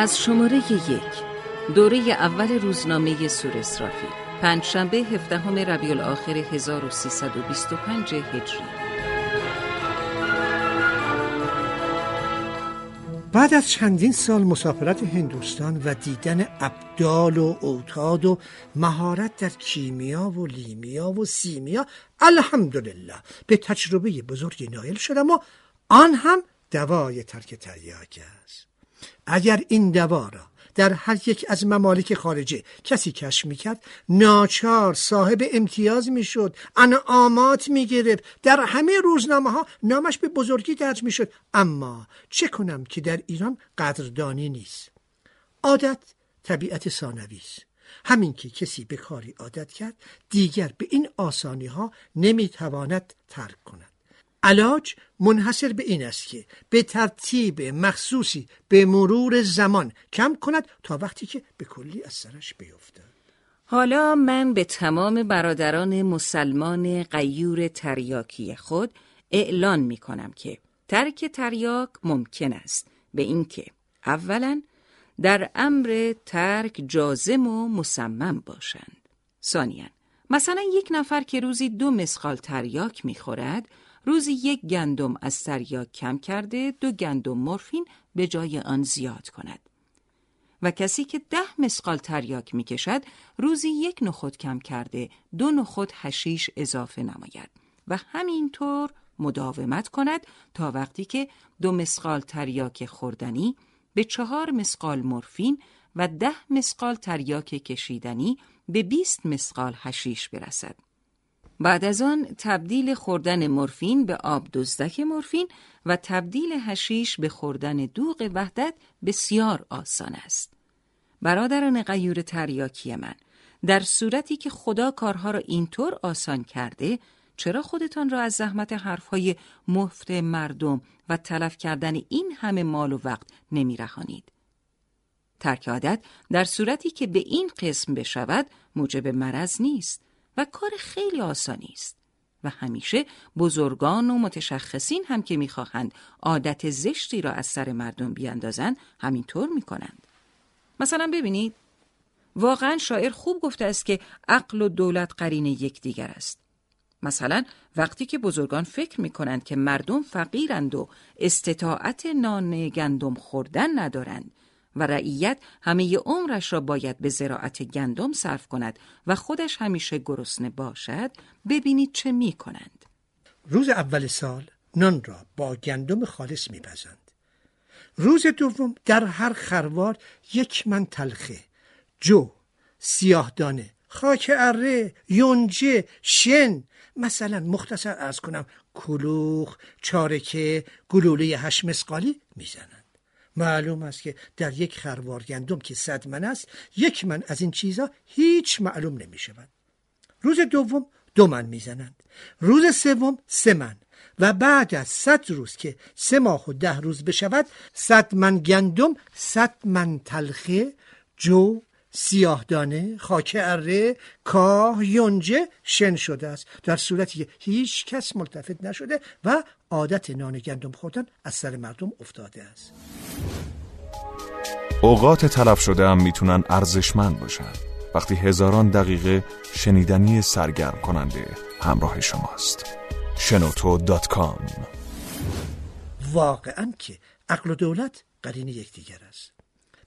از شماره یک دوره اول روزنامه سور اسرافیل پنجشنبه 17 ربیع الاخر 1325 هجری. بعد از چندین سال مسافرت هندوستان و دیدن ابدال و اوتاد و مهارت در کیمیا و لیمیا و سیمیا الحمدلله به تجربه بزرگی نایل شدم و آن هم دوای ترک تریاک است. اگر این دوا را در هر یک از ممالک خارجه کسی کشف می‌کرد ناچار صاحب امتیاز می‌شد انعامات می‌گرفت. در همه روزنامه ها نامش به بزرگی درج می‌شد. اما چه کنم که در ایران قدردانی نیست؟ عادت طبیعت ثانوی همین که کسی به کاری عادت کرد دیگر به این آسانی ها نمی‌تواند ترک کند. علاج منحصر به این است که به ترتیب مخصوصی به مرور زمان کم کند تا وقتی که به کلی از سرش بیفتد. حالا من به تمام برادران مسلمان قیور تریاکی خود اعلان می کنم که ترک تریاک ممکن است به اینکه اولا در امر ترک جازم و مصمم باشند. ثانیا مثلا یک نفر که روزی دو مسخال تریاک می‌خورد روزی یک گندم از تریاک کم کرده دو گندم مورفین به جای آن زیاد کند. و کسی که ده مسقال تریاک می کشد روزی یک نخود کم کرده دو نخود هشیش اضافه نماید و همینطور مداومت کند تا وقتی که دو مسقال تریاک خوردنی به چهار مسقال مورفین و ده مسقال تریاک کشیدنی به بیست مسقال هشیش برسد. بعد از آن تبدیل خوردن مورفین به آب دزدک مورفین و تبدیل هشیش به خوردن دوغ وحدت بسیار آسان است. برادران غیور تریاکی من در صورتی که خدا کارها را اینطور آسان کرده چرا خودتان را از زحمت حرفهای مفت مردم و تلف کردن این همه مال و وقت نمی رهانید؟ ترک عادت در صورتی که به این قسم بشود موجب مرض نیست و کار خیلی آسانی است. و همیشه بزرگان و متشخصین هم که می‌خواهند عادت زشتی را از سر مردم بیاندازند همینطور می‌کنند. مثلا ببینید واقعا شاعر خوب گفته است که عقل و دولت قرین یکدیگر است. مثلا وقتی که بزرگان فکر می کنند که مردم فقیرند و استطاعت نان گندم خوردن ندارند و رعیت همه عمرش را باید به زراعت گندم صرف کند و خودش همیشه گرسنه باشد ببینید چه می کنند. روز اول سال نان را با گندم خالص میپزند روز دوم در هر خروار یک من تلخه جو سیاهدانه خاک اره یونجه شن مثلا مختصر از کنم کلوخ چارکه گلوله هشت مسقالی می‌زنند معلوم است که در یک خروار گندم که صد من است یک من از این چیزها هیچ معلوم نمی شود روز دوم دو من می‌زنند. روز سوم سه من. و بعد از صد روز که سه ماه و ده روز بشود صد من گندم صد من تلخه جو سیاهدانه خاک اره کاه یونجه شن شده است. در صورتی که هیچ کس ملتفت نشده و عادت نان گندم خوردن از سر مردم افتاده است. اوقات تلف شده هم می‌تونن ارزشمند باشن. وقتی هزاران دقیقه شنیدنی سرگرم کننده همراه شماست. شنوتو دات کام. واقعا که عقل و دولت قرین یکدیگر است.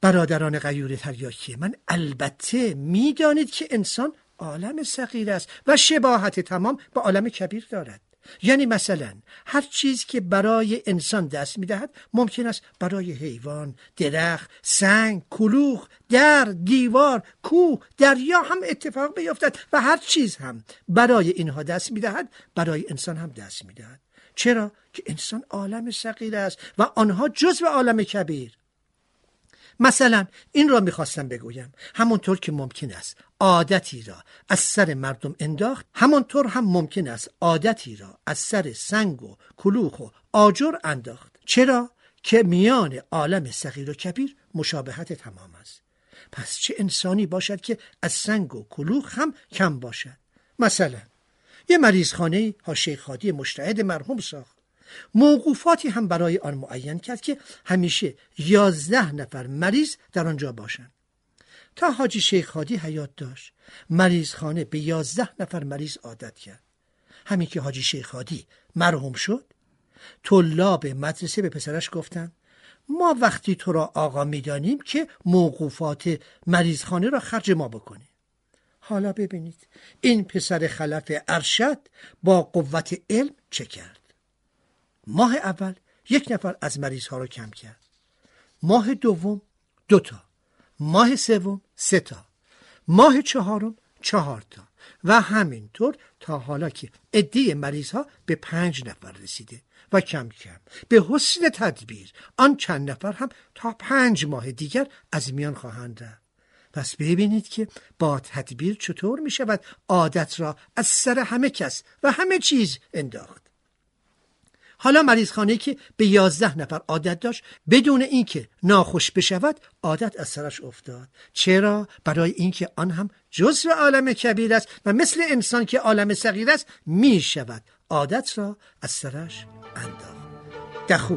برادران غیور تریاکی من البته می‌دانید که انسان عالم صغیر است و شباهت تمام به عالم کبیر دارد. یعنی مثلا هر چیزی که برای انسان دست می‌دهد ممکن است برای حیوان درخت سنگ کلوخ در دیوار کوه دریا هم اتفاق بیفتد و هر چیز هم برای اینها دست می‌دهد برای انسان هم دست می‌دهد. چرا؟ که انسان عالم صغیر است و آنها جزء عالم کبیر. مثلا این را می‌خواستم بگویم. همونطور که ممکن است عادتی را از سر مردم انداخت همانطور هم ممکن است عادتی را از سر سنگ و کلوخ و آجر انداخت. چرا؟ که میان عالم صغیر و کبیر مشابهت تمام است. پس چه انسانی باشد که از سنگ و کلوخ هم کم باشد؟ مثلا یه مریض خانه ها شیخ خادی مشتهد مرحوم ساخت. موقوفاتی هم برای آن معین کرد که همیشه یازده نفر مریض در آنجا باشند. تا حاجی شیخ خادی حیات داشت. مریض خانه به یازده نفر مریض عادت کرد. همین که حاجی شیخ خادی مرحوم شد طلاب مدرسه به پسرش گفتند ما وقتی تو را آقا می‌دانیم که موقوفات مریضخانه را خرج ما بکنی. حالا ببینید این پسر خلف ارشد با قوت علم چه کرد؟ ماه اول یک نفر از مریض ها را کم کرد. ماه دوم دوتا ماه سوم سه تا. ماه چهارم چهار تا. و همینطور تا حالا که عده مریض ها به پنج نفر رسیده و کم کم. به حسن تدبیر آن چند نفر هم تا پنج ماه دیگر از میان خواهند رفت. پس ببینید که با تدبیر چطور می شود عادت را از سر همه کس و همه چیز انداخت. حالا مریض خانه که به یازده نفر عادت داشت بدون اینکه ناخوش بشود عادت از سرش افتاد. چرا؟ برای اینکه آن هم جزء عالم کبیر است و مثل انسان که عالم صغیر است می شود عادت را از سرش انداخت. دخو!